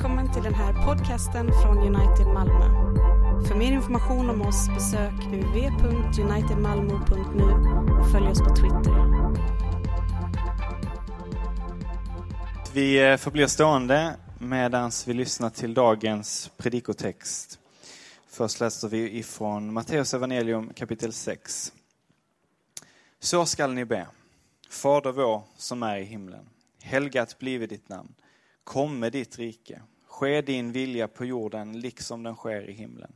Välkommen till den här podcasten från United Malmö. För mer information om oss besök www.unitedmalmo.nu och följ oss på Twitter. Vi förblir får bli stående medan vi lyssnar till dagens predikotext. Först läser vi ifrån Matteus evangelium kapitel 6. Så skall ni be. Fader vår som är i himlen. Helgat blive ditt namn. Komme ditt rike. Ske din vilja på jorden liksom den sker i himlen.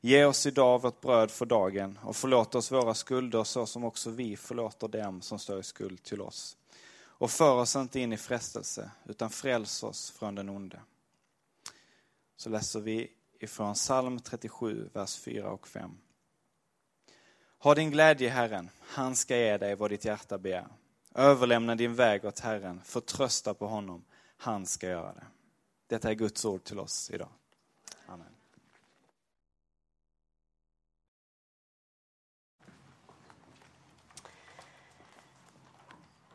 Ge oss idag vårt bröd för dagen och förlåt oss våra skulder så som också vi förlåter dem som står i skuld till oss. Och för oss inte in i frestelse utan fräls oss från den onde. Så läser vi ifrån psalm 37, vers 4 och 5. Ha din glädje Herren, han ska ge dig vad ditt hjärta begär. Överlämna din väg åt Herren, förtrösta på honom, han ska göra det. Detta är Guds ord till oss idag. Amen.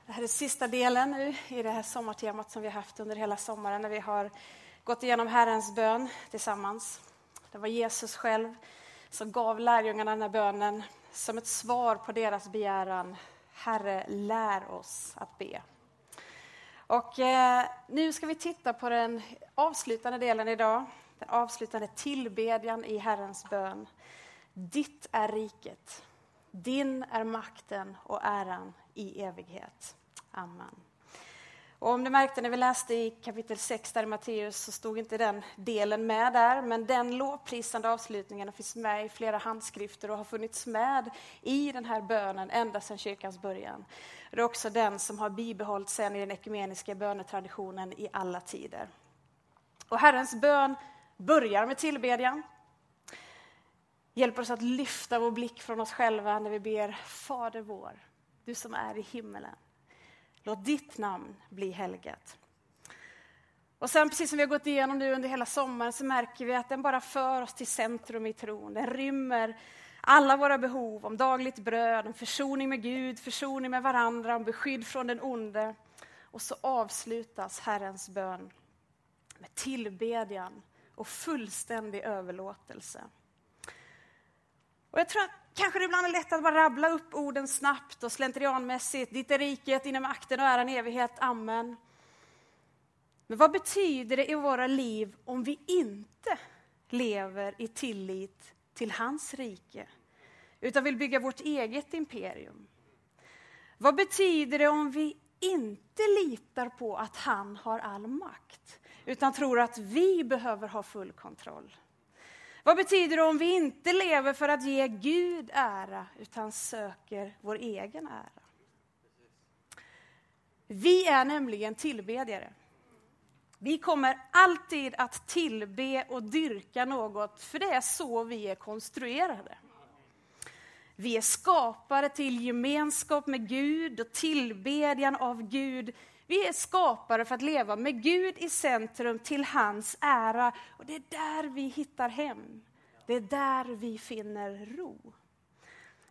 Det här är sista delen nu i det här sommartemat som vi har haft under hela sommaren när vi har gått igenom Herrens bön tillsammans. Det var Jesus själv som gav lärjungarna den här bönen som ett svar på deras begäran. Herre, lär oss att be. Och eh, nu ska vi titta på den avslutande delen idag. Den avslutande tillbedjan i Herrens bön. Ditt är riket, din är makten och äran i evighet. Amen. Och om du märkte när vi läste i kapitel 6 där i Matteus så stod inte den delen med där, men den lovprisande avslutningen finns med i flera handskrifter och har funnits med i den här bönen ända sedan kyrkans början. Det är också den som har bibehållits sen i den ekumeniska bönetraditionen i alla tider. Och Herrens bön börjar med tillbedjan, hjälper oss att lyfta vår blick från oss själva när vi ber Fader vår, du som är i himmelen. Låt ditt namn bli helgat. Och sen precis som vi har gått igenom nu under hela sommaren så märker vi att den bara för oss till centrum i tron. Den rymmer alla våra behov om dagligt bröd, om försoning med Gud, försoning med varandra, om beskydd från den onde. Och så avslutas Herrens bön med tillbedjan och fullständig överlåtelse. Och jag tror att kanske det ibland är lätt att bara rabbla upp orden snabbt och slentrianmässigt. Ditt är riket, din är makten och äran evighet. Amen. Men vad betyder det i våra liv om vi inte lever i tillit till hans rike, utan vill bygga vårt eget imperium? Vad betyder det om vi inte litar på att han har all makt, utan tror att vi behöver ha full kontroll? Vad betyder det om vi inte lever för att ge Gud ära, utan söker vår egen ära? Vi är nämligen tillbedjare. Vi kommer alltid att tillbe och dyrka något, för det är så vi är konstruerade. Vi är skapade till gemenskap med Gud och tillbedjan av Gud. Vi är skapade för att leva med Gud i centrum till hans ära. Och det är där vi hittar hem. Det är där vi finner ro.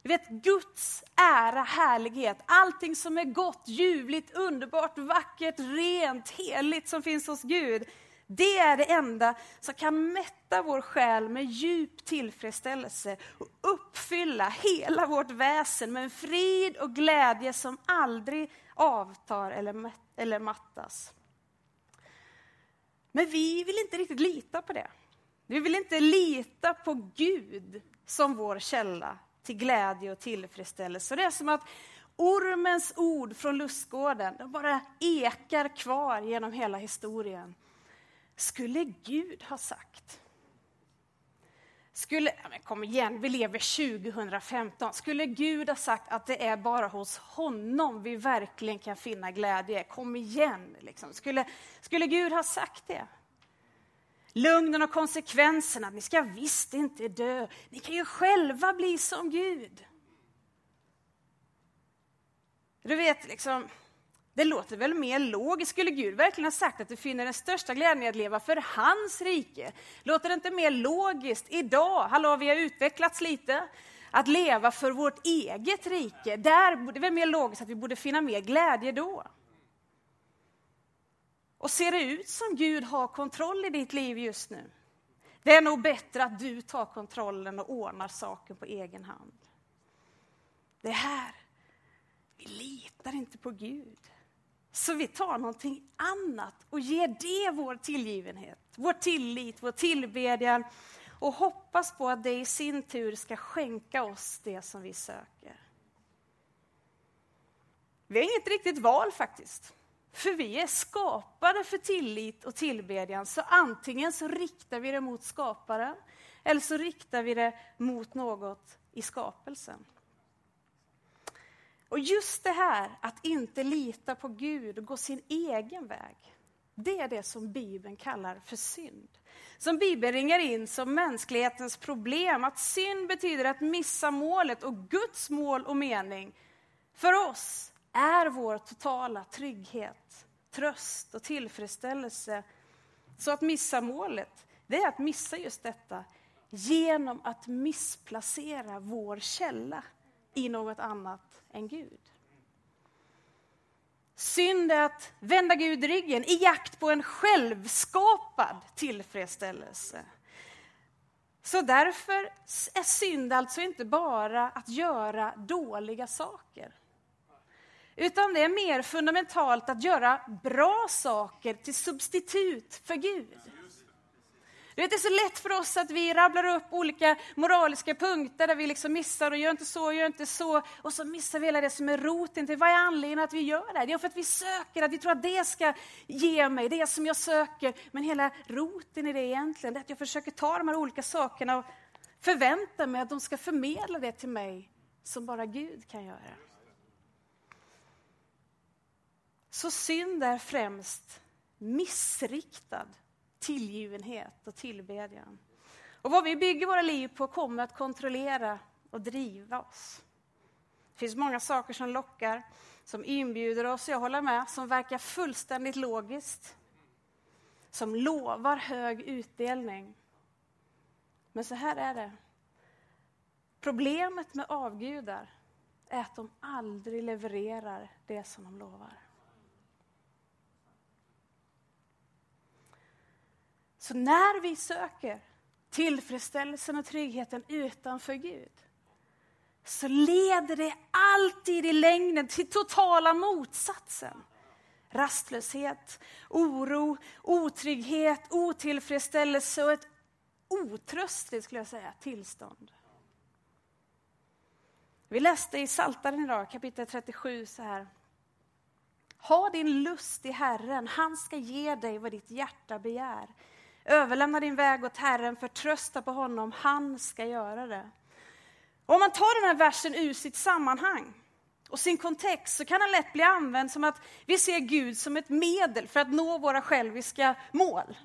Du vet, Guds ära, härlighet, allting som är gott, ljuvligt, underbart, vackert, rent, heligt som finns hos Gud. Det är det enda som kan mätta vår själ med djup tillfredsställelse och uppfylla hela vårt väsen med en frid och glädje som aldrig avtar eller, eller mattas. Men vi vill inte riktigt lita på det. Vi vill inte lita på Gud som vår källa till glädje och tillfredsställelse. det är som att ormens ord från lustgården de bara ekar kvar genom hela historien. Skulle Gud ha sagt skulle, men kom igen, vi lever 2015. Skulle Gud ha sagt att det är bara hos honom vi verkligen kan finna glädje? Kom igen! Liksom. Skulle, skulle Gud ha sagt det? Lugnen och konsekvenserna, ni ska visst inte dö. Ni kan ju själva bli som Gud. Du vet, liksom, det låter väl mer logiskt. Skulle Gud verkligen ha sagt att du finner den största glädjen i att leva för hans rike? Låter det inte mer logiskt idag, hallå vi har utvecklats lite, att leva för vårt eget rike? Där, det är väl mer logiskt att vi borde finna mer glädje då? Och ser det ut som Gud har kontroll i ditt liv just nu? Det är nog bättre att du tar kontrollen och ordnar saken på egen hand. Det här, vi litar inte på Gud. Så vi tar någonting annat och ger det vår tillgivenhet, vår tillit, vår tillbedjan och hoppas på att det i sin tur ska skänka oss det som vi söker. Vi har inget riktigt val faktiskt. För vi är skapade för tillit och tillbedjan. Så antingen så riktar vi det mot skaparen eller så riktar vi det mot något i skapelsen. Och just det här att inte lita på Gud och gå sin egen väg. Det är det som Bibeln kallar för synd. Som Bibeln ringar in som mänsklighetens problem. Att synd betyder att missa målet och Guds mål och mening för oss är vår totala trygghet, tröst och tillfredsställelse. Så att missa målet, det är att missa just detta genom att missplacera vår källa i något annat än Gud. Synd är att vända Gud ryggen i jakt på en självskapad tillfredsställelse. Så därför är synd alltså inte bara att göra dåliga saker. Utan det är mer fundamentalt att göra bra saker till substitut för Gud. Du vet, det är så lätt för oss att vi rabblar upp olika moraliska punkter där vi liksom missar och gör inte så, gör inte så. Och så missar vi hela det som är roten till vad är anledningen att vi gör det? Det är för att vi söker, att vi tror att det ska ge mig det som jag söker. Men hela roten i det egentligen, det är att jag försöker ta de här olika sakerna och förvänta mig att de ska förmedla det till mig som bara Gud kan göra. Så synd är främst missriktad tillgivenhet och tillbedjan. Och vad vi bygger våra liv på kommer att kontrollera och driva oss. Det finns många saker som lockar, som inbjuder oss, jag håller med, som verkar fullständigt logiskt. Som lovar hög utdelning. Men så här är det. Problemet med avgudar är att de aldrig levererar det som de lovar. Så när vi söker tillfredsställelsen och tryggheten utanför Gud så leder det alltid i längden till totala motsatsen. Rastlöshet, oro, otrygghet, otillfredsställelse och ett otröstligt skulle jag säga, tillstånd. Vi läste i Saltaren idag, kapitel 37, så här. Ha din lust i Herren, han ska ge dig vad ditt hjärta begär. Överlämna din väg åt Herren, förtrösta på honom, han ska göra det. Om man tar den här versen ur sitt sammanhang och sin kontext så kan den lätt bli använd som att vi ser Gud som ett medel för att nå våra själviska mål.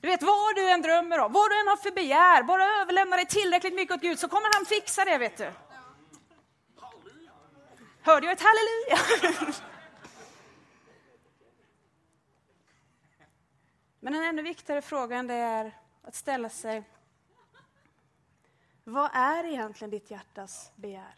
Du vet, vad du än drömmer om, vad du än har för begär, bara överlämna dig tillräckligt mycket åt Gud så kommer han fixa det, vet du. Hörde jag ett halleluja? Men en ännu viktigare fråga än det är att ställa sig, vad är egentligen ditt hjärtas begär?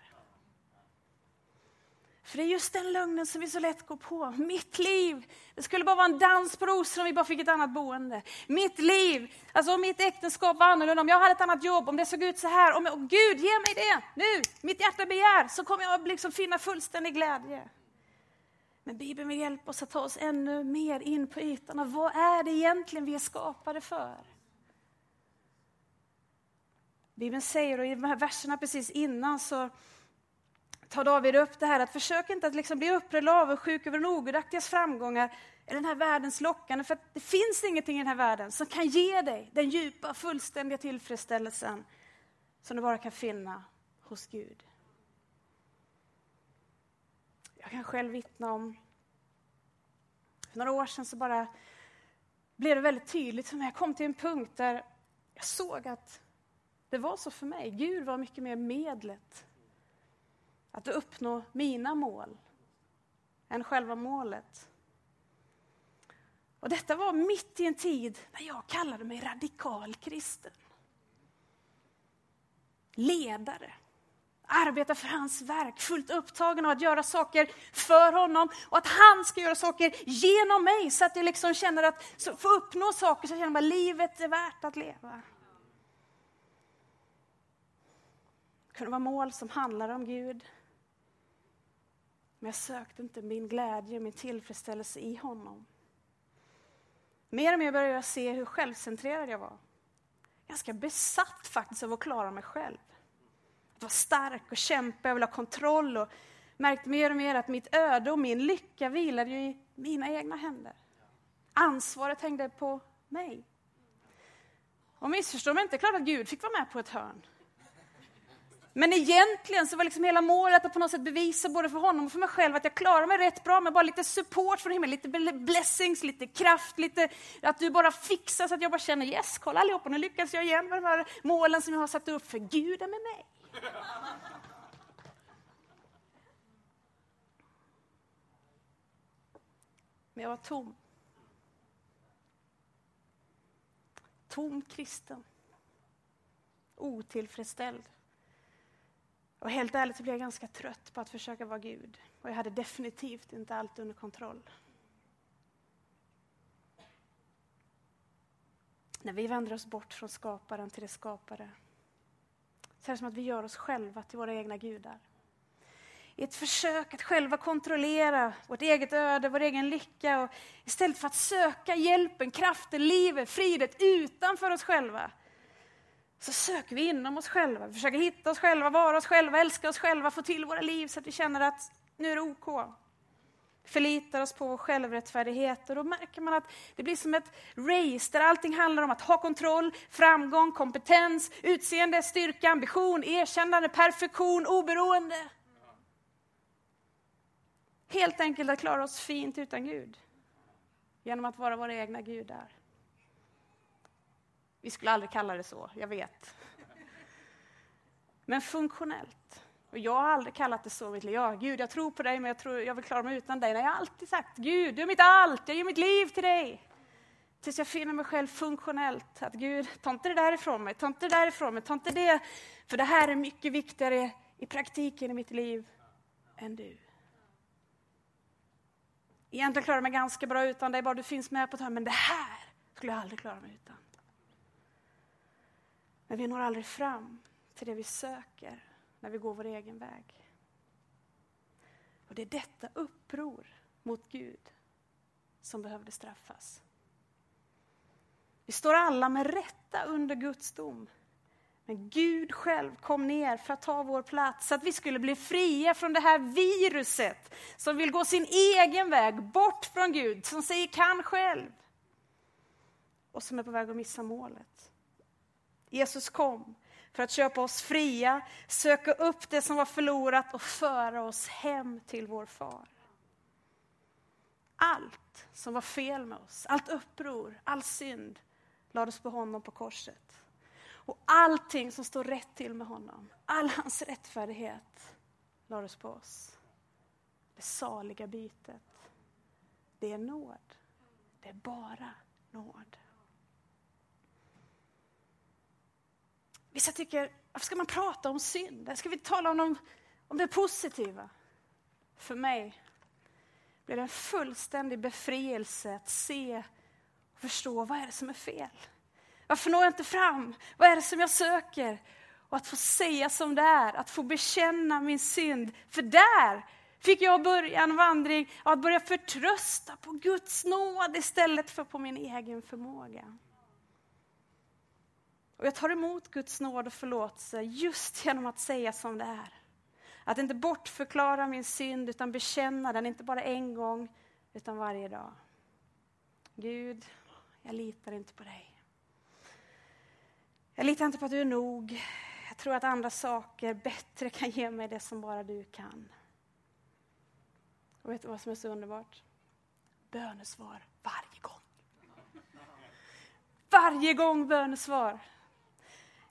För det är just den lögnen som vi så lätt går på. Mitt liv, det skulle bara vara en dans på rosor om vi bara fick ett annat boende. Mitt liv, alltså om mitt äktenskap var annorlunda, om jag hade ett annat jobb, om det såg ut så här, om, om Gud ge mig det nu, mitt hjärta begär, så kommer jag liksom finna fullständig glädje. Men Bibeln vill hjälpa oss att ta oss ännu mer in på ytan. vad är det egentligen vi är skapade för? Bibeln säger, och i de här verserna precis innan så tar David upp det här att försök inte att liksom bli upprörd eller avundsjuk över den ogudaktigas framgångar eller den här världens lockande, för det finns ingenting i den här världen som kan ge dig den djupa, fullständiga tillfredsställelsen som du bara kan finna hos Gud. Jag kan själv vittna om, för några år sedan så bara blev det väldigt tydligt för mig. Jag kom till en punkt där jag såg att det var så för mig. Gud var mycket mer medlet att uppnå mina mål än själva målet. Och detta var mitt i en tid när jag kallade mig radikal kristen. Ledare, arbeta för hans verk, fullt upptagen av att göra saker för honom och att han ska göra saker genom mig så att jag liksom känner att, så, att uppnå saker så jag känner att livet är värt att leva. Det kunde vara mål som handlar om Gud. Men jag sökte inte min glädje, min tillfredsställelse i honom. Mer och mer började jag se hur självcentrerad jag var. Ganska besatt faktiskt av att klara mig själv. Att vara stark och kämpa, jag vill ha kontroll och märkte mer och mer att mitt öde och min lycka vilade i mina egna händer. Ansvaret hängde på mig. Och missförstå mig inte, klart att Gud fick vara med på ett hörn. Men egentligen så var liksom hela målet att på något sätt bevisa både för honom och för mig själv att jag klarar mig rätt bra med bara lite support från himlen, lite blessings, lite kraft, lite att du bara fixar så att jag bara känner yes, kolla allihopa, nu lyckas jag igen med de här målen som jag har satt upp för Gud är med mig. Men jag var tom. Tom kristen. Otillfredsställd. Och helt ärligt så blev jag ganska trött på att försöka vara Gud. Och jag hade definitivt inte allt under kontroll. När vi vänder oss bort från skaparen till det skapade så är det som att vi gör oss själva till våra egna gudar. I ett försök att själva kontrollera vårt eget öde, vår egen lycka och istället för att söka hjälpen, kraften, livet, fridet utanför oss själva så söker vi inom oss själva. Vi försöker hitta oss själva, vara oss själva, älska oss själva, få till våra liv så att vi känner att nu är det OK. Förlitar oss på vår självrättfärdighet och då märker man att det blir som ett race där allting handlar om att ha kontroll, framgång, kompetens, utseende, styrka, ambition, erkännande, perfektion, oberoende. Helt enkelt att klara oss fint utan Gud. Genom att vara våra egna gudar. Vi skulle aldrig kalla det så, jag vet. Men funktionellt. Och jag har aldrig kallat det så. Ja, Gud, jag tror på dig, men jag, tror, jag vill klara mig utan dig. Nej, jag har alltid sagt, Gud, du är mitt allt, jag ger mitt liv till dig. Tills jag finner mig själv funktionellt. Att Gud, ta inte det där ifrån mig, ta inte det där ifrån mig, ta inte det. För det här är mycket viktigare i praktiken i mitt liv än du. Egentligen klarar jag mig ganska bra utan dig, bara du finns med på ett hörn. Men det här skulle jag aldrig klara mig utan. Men vi når aldrig fram till det vi söker när vi går vår egen väg. Och det är detta uppror mot Gud som behövde straffas. Vi står alla med rätta under Guds dom. Men Gud själv kom ner för att ta vår plats, så att vi skulle bli fria från det här viruset som vill gå sin egen väg, bort från Gud, som säger kan själv. Och som är på väg att missa målet. Jesus kom för att köpa oss fria, söka upp det som var förlorat och föra oss hem till vår far. Allt som var fel med oss, allt uppror, all synd lades på honom på korset. Och allting som står rätt till med honom, all hans rättfärdighet lades på oss. Det saliga bytet, det är nåd. Det är bara nåd. Vissa tycker, varför ska man prata om synd? Ska vi tala om, dem, om det positiva? För mig blev det en fullständig befrielse att se och förstå vad är det som är fel. Varför når jag inte fram? Vad är det som jag söker? Och att få säga som det är, att få bekänna min synd. För där fick jag börja en vandring av att börja förtrösta på Guds nåd istället för på min egen förmåga. Och jag tar emot Guds nåd och förlåtelse just genom att säga som det är. Att inte bortförklara min synd utan bekänna den, inte bara en gång utan varje dag. Gud, jag litar inte på dig. Jag litar inte på att du är nog. Jag tror att andra saker bättre kan ge mig det som bara du kan. Och vet du vad som är så underbart? Bönesvar varje gång. Varje gång bönesvar.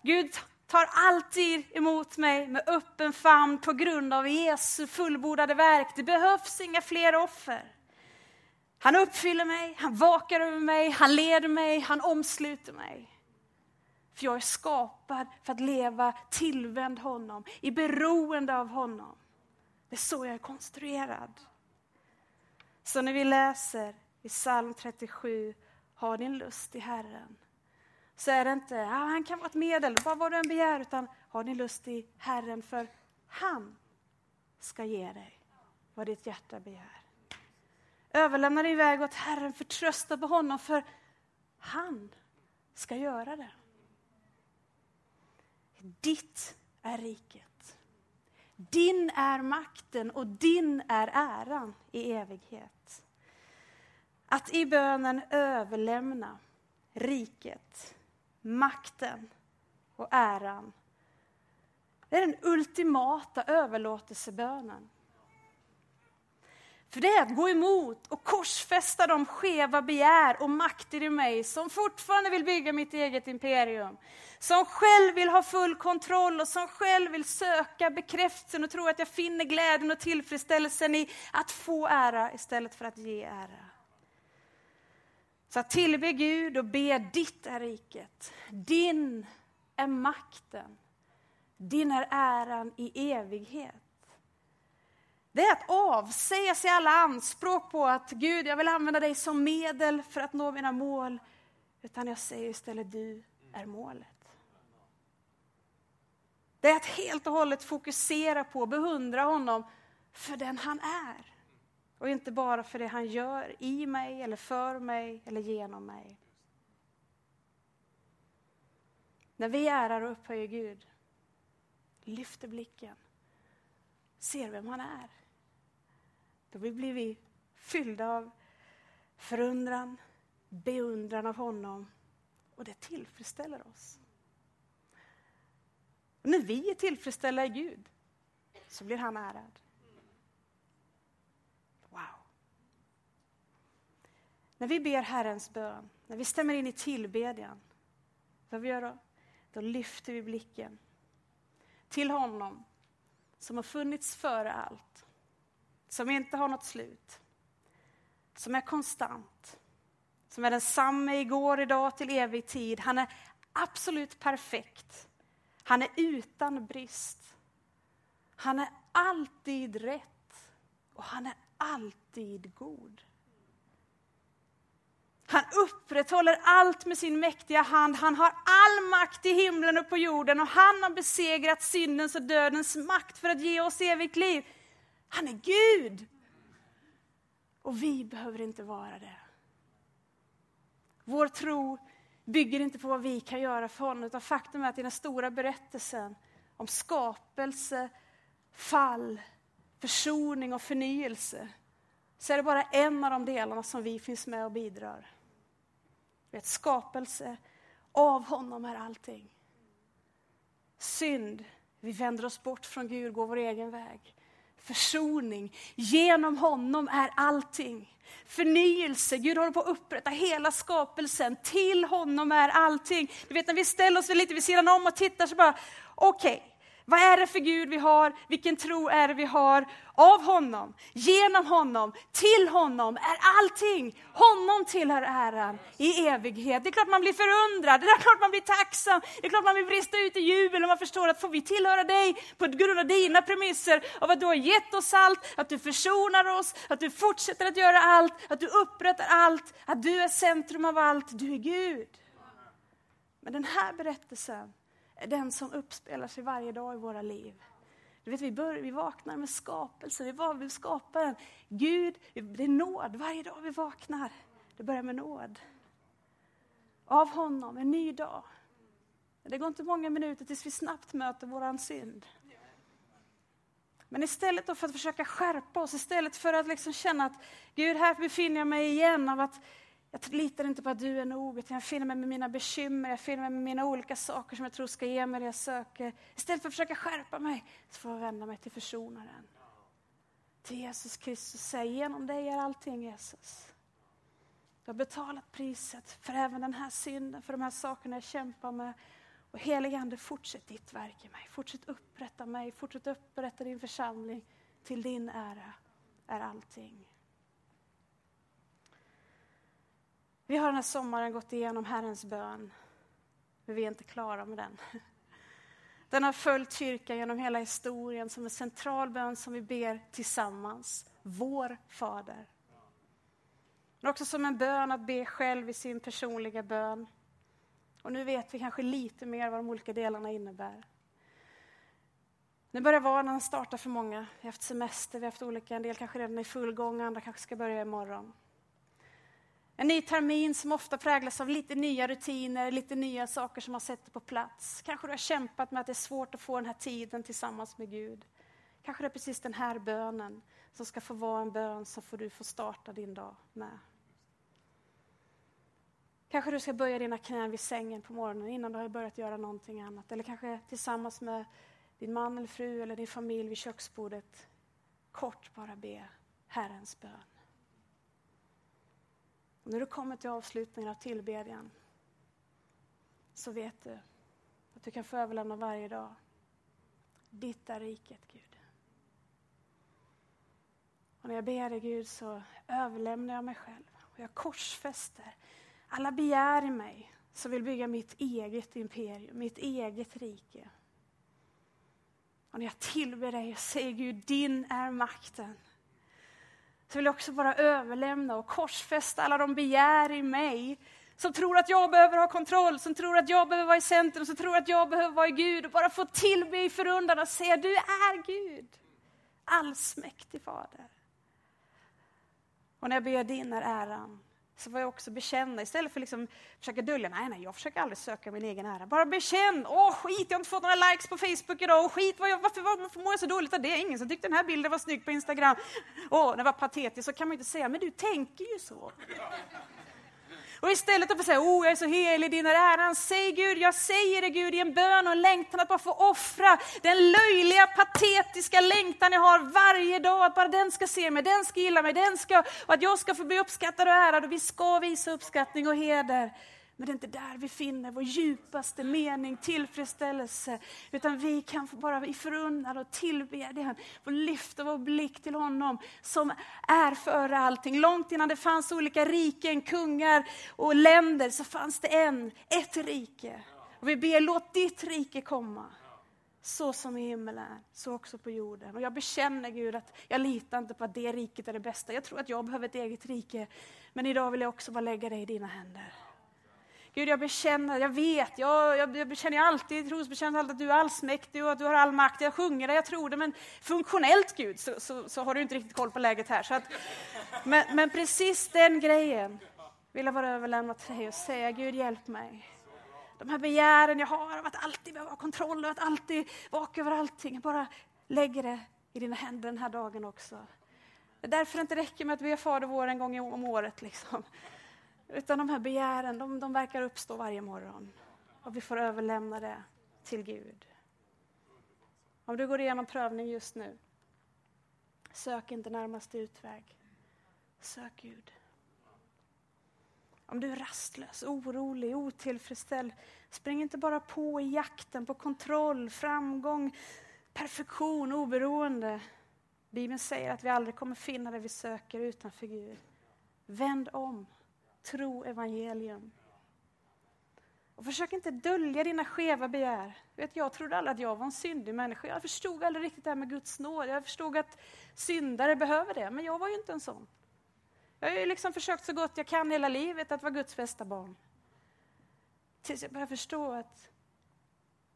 Gud tar alltid emot mig med öppen famn på grund av Jesu fullbordade verk. Det behövs inga fler offer. Han uppfyller mig, han vakar över mig, han leder mig, han omsluter mig. För jag är skapad för att leva tillvänd honom, i beroende av honom. Det är så jag är konstruerad. Så när vi läser i psalm 37, ha din lust i Herren, så är det inte, ah, han kan vara ett medel, vad var du än begär, utan ha din lust i Herren, för han ska ge dig vad ditt hjärta begär. Överlämna din väg åt Herren, förtrösta på honom, för han ska göra det. Ditt är riket. Din är makten och din är äran i evighet. Att i bönen överlämna riket, makten och äran. Det är den ultimata överlåtelsebönen. För det är att gå emot och korsfästa de skeva begär och makter i mig som fortfarande vill bygga mitt eget imperium. Som själv vill ha full kontroll och som själv vill söka bekräftelsen och tro att jag finner glädjen och tillfredsställelsen i att få ära istället för att ge ära. Så att tillbe Gud och be ditt är riket. Din är makten. Din är äran i evighet. Det är att avsäga sig alla anspråk på att Gud, jag vill använda dig som medel för att nå mina mål. Utan jag säger istället, du är målet. Det är att helt och hållet fokusera på, beundra honom för den han är. Och inte bara för det han gör i mig, eller för mig, eller genom mig. När vi ärar och upphöjer Gud, lyfter blicken, ser vem han är. Då blir vi fyllda av förundran, beundran av honom och det tillfredsställer oss. Och när vi är tillfredsställda i Gud så blir han ärad. När vi ber Herrens bön, när vi stämmer in i tillbedjan, vad vi gör då? Då lyfter vi blicken till honom som har funnits före allt som inte har något slut, som är konstant, som är densamme igår, idag, till evig tid. Han är absolut perfekt. Han är utan brist. Han är alltid rätt och han är alltid god. Han upprätthåller allt med sin mäktiga hand. Han har all makt i himlen och på jorden och han har besegrat syndens och dödens makt för att ge oss evigt liv. Han är Gud. Och vi behöver inte vara det. Vår tro bygger inte på vad vi kan göra för honom, utan faktum är att i den stora berättelsen om skapelse, fall, försoning och förnyelse, så är det bara en av de delarna som vi finns med och bidrar. Vet, skapelse, av honom är allting. Synd, vi vänder oss bort från Gud, går vår egen väg försoning. Genom honom är allting. Förnyelse, Gud håller på att upprätta hela skapelsen. Till honom är allting. Du vet när vi ställer oss lite vid sidan om och tittar så bara, okej, okay, vad är det för Gud vi har? Vilken tro är det vi har? Av honom, genom honom, till honom är allting. Honom tillhör äran i evighet. Det är klart man blir förundrad, det är klart man blir tacksam, det är klart man vill brista ut i jubel och man förstår att får vi tillhöra dig på grund av dina premisser, av att du har gett oss allt, att du försonar oss, att du fortsätter att göra allt, att du upprättar allt, att du är centrum av allt, du är Gud. Men den här berättelsen den som uppspelar sig varje dag i våra liv. Du vet, vi, bör, vi vaknar med skapelsen, vi var med skaparen. Gud, det är nåd varje dag vi vaknar. Det börjar med nåd. Av honom, en ny dag. Det går inte många minuter tills vi snabbt möter våran synd. Men istället för att försöka skärpa oss, istället för att liksom känna att Gud, här befinner jag mig igen av att jag litar inte på att du är nog, utan jag finner mig med mina bekymmer, jag finner mig med mina olika saker som jag tror ska ge mig det jag söker. Istället för att försöka skärpa mig, så får jag vända mig till försonaren. Till Jesus Kristus, säg genom dig är allting Jesus. Du har betalat priset för även den här synden, för de här sakerna jag kämpar med. Och helige Ande, fortsätt ditt verk i mig. Fortsätt upprätta mig, fortsätt upprätta din församling. Till din ära är allting. Vi har den här sommaren gått igenom Herrens bön. Men vi är inte klara med den. Den har följt kyrkan genom hela historien som en central bön som vi ber tillsammans. Vår Fader. Men också som en bön att be själv i sin personliga bön. Och nu vet vi kanske lite mer vad de olika delarna innebär. Nu börjar vardagen starta för många. Vi har haft semester, vi har haft olika, en del kanske redan är i full gång, andra kanske ska börja imorgon. En ny termin som ofta präglas av lite nya rutiner, lite nya saker som man sätter på plats. Kanske du har kämpat med att det är svårt att få den här tiden tillsammans med Gud. Kanske det är precis den här bönen som ska få vara en bön som får du få starta din dag med. Kanske du ska böja dina knän vid sängen på morgonen innan du har börjat göra någonting annat. Eller kanske tillsammans med din man eller fru eller din familj vid köksbordet kort bara be Herrens bön. Och när du kommer till avslutningen av tillbedjan så vet du att du kan få överlämna varje dag. Ditt är riket, Gud. Och när jag ber dig, Gud, så överlämnar jag mig själv. Och jag korsfäster alla begär i mig som vill bygga mitt eget imperium, mitt eget rike. Och när jag tillber dig och säger Gud, din är makten. Så vill jag också bara överlämna och korsfästa alla de begär i mig som tror att jag behöver ha kontroll, som tror att jag behöver vara i centrum, som tror att jag behöver vara i Gud och bara få tillbe i förundran och säga du är Gud, allsmäktig Fader. Och när jag ber din är äran, så får jag också bekänna istället för att liksom försöka dölja. Nej, nej, jag försöker aldrig söka min egen ära. Bara bekänn. Åh, skit, jag har inte fått några likes på Facebook idag. Och skit, vad jag, varför, varför mår jag så dåligt av det? Ingen som tyckte den här bilden var snygg på Instagram. Åh, den var patetisk. Så kan man inte säga, men du tänker ju så. Och istället för att säga, oh jag är så helig, din är äran. Säg Gud, jag säger det Gud i en bön och en längtan att bara få offra den löjliga, patetiska längtan jag har varje dag. Att bara den ska se mig, den ska gilla mig, den ska, och att jag ska få bli uppskattad och ärad. Och vi ska visa uppskattning och heder. Men det är inte där vi finner vår djupaste mening, tillfredsställelse. Utan vi kan bara i förundran och tillbedjan få lyfta vår blick till honom som är före allting. Långt innan det fanns olika riken, kungar och länder så fanns det en, ett rike. Och vi ber, låt ditt rike komma. Så som i himmelen, så också på jorden. Och jag bekänner Gud att jag litar inte på att det riket är det bästa. Jag tror att jag behöver ett eget rike. Men idag vill jag också bara lägga det i dina händer. Gud, jag bekänner, jag vet, jag, jag, jag bekänner alltid trosbekännelse att du är allsmäktig och att du har all makt. Jag sjunger det, jag tror det, men funktionellt Gud så, så, så har du inte riktigt koll på läget här. Så att, men, men precis den grejen vill jag bara överlämna till dig och säga, Gud hjälp mig. De här begären jag har av att alltid behöva ha kontroll och att alltid vaka över allting. Jag bara lägger det i dina händer den här dagen också. Det är därför det inte räcker med att be Fader vår en gång om året. Liksom. Utan de här begären, de, de verkar uppstå varje morgon. Och vi får överlämna det till Gud. Om du går igenom prövning just nu, sök inte närmaste utväg. Sök Gud. Om du är rastlös, orolig, otillfredsställd, spring inte bara på i jakten på kontroll, framgång, perfektion, oberoende. Bibeln säger att vi aldrig kommer finna det vi söker utanför Gud. Vänd om tro evangelium. Och försök inte dölja dina skeva begär. Vet, jag trodde aldrig att jag var en syndig människa. Jag förstod aldrig riktigt det här med Guds nåd. Jag förstod att syndare behöver det, men jag var ju inte en sån. Jag har ju liksom försökt så gott jag kan hela livet att vara Guds bästa barn. Tills jag började förstå att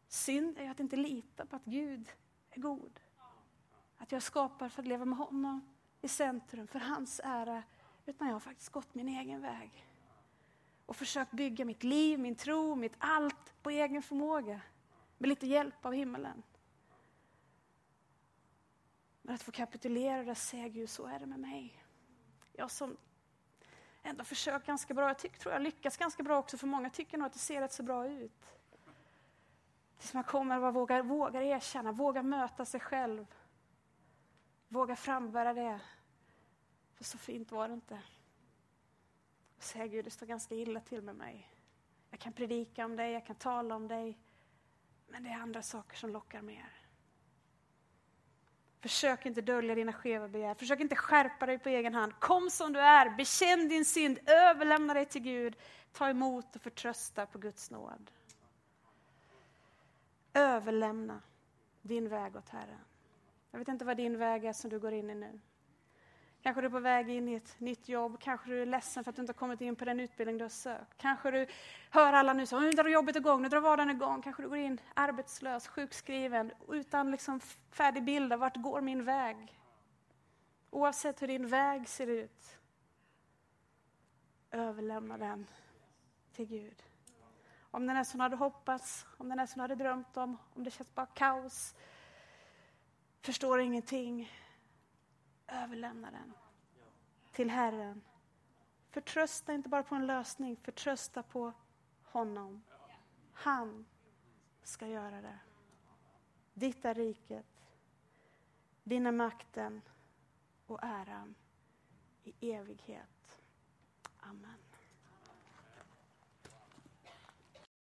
synd är att inte lita på att Gud är god. Att jag skapar för att leva med honom i centrum, för hans ära utan jag har faktiskt gått min egen väg. Och försökt bygga mitt liv, min tro, mitt allt på egen förmåga. Med lite hjälp av himmelen. Men att få kapitulera och säga Gud, så är det med mig. Jag som ändå försökt ganska bra, jag tycker, tror jag lyckas ganska bra också, för många tycker nog att det ser rätt så bra ut. Tills man kommer och vågar, vågar erkänna, vågar möta sig själv. Vågar frambära det för så fint var det inte. Och säga Gud, det står ganska illa till med mig. Jag kan predika om dig, jag kan tala om dig. Men det är andra saker som lockar mer. Försök inte dölja dina skeva begär. Försök inte skärpa dig på egen hand. Kom som du är, bekänn din synd, överlämna dig till Gud. Ta emot och förtrösta på Guds nåd. Överlämna din väg åt Herren. Jag vet inte vad din väg är som du går in i nu. Kanske du är på väg in i ett nytt jobb, kanske du är ledsen för att du inte har kommit in på den utbildning du har sökt. Kanske du hör alla nu säga nu drar jobbet igång, nu drar vardagen igång. Kanske du går in arbetslös, sjukskriven, utan liksom färdig bild av vart går min väg. Oavsett hur din väg ser ut, överlämna den till Gud. Om den är som du hade hoppats, om den är som du hade drömt om, om det känns bara kaos, förstår ingenting. Överlämna den till Herren. Förtrösta inte bara på en lösning, förtrösta på honom. Han ska göra det. Ditt är riket, din är makten och äran i evighet. Amen.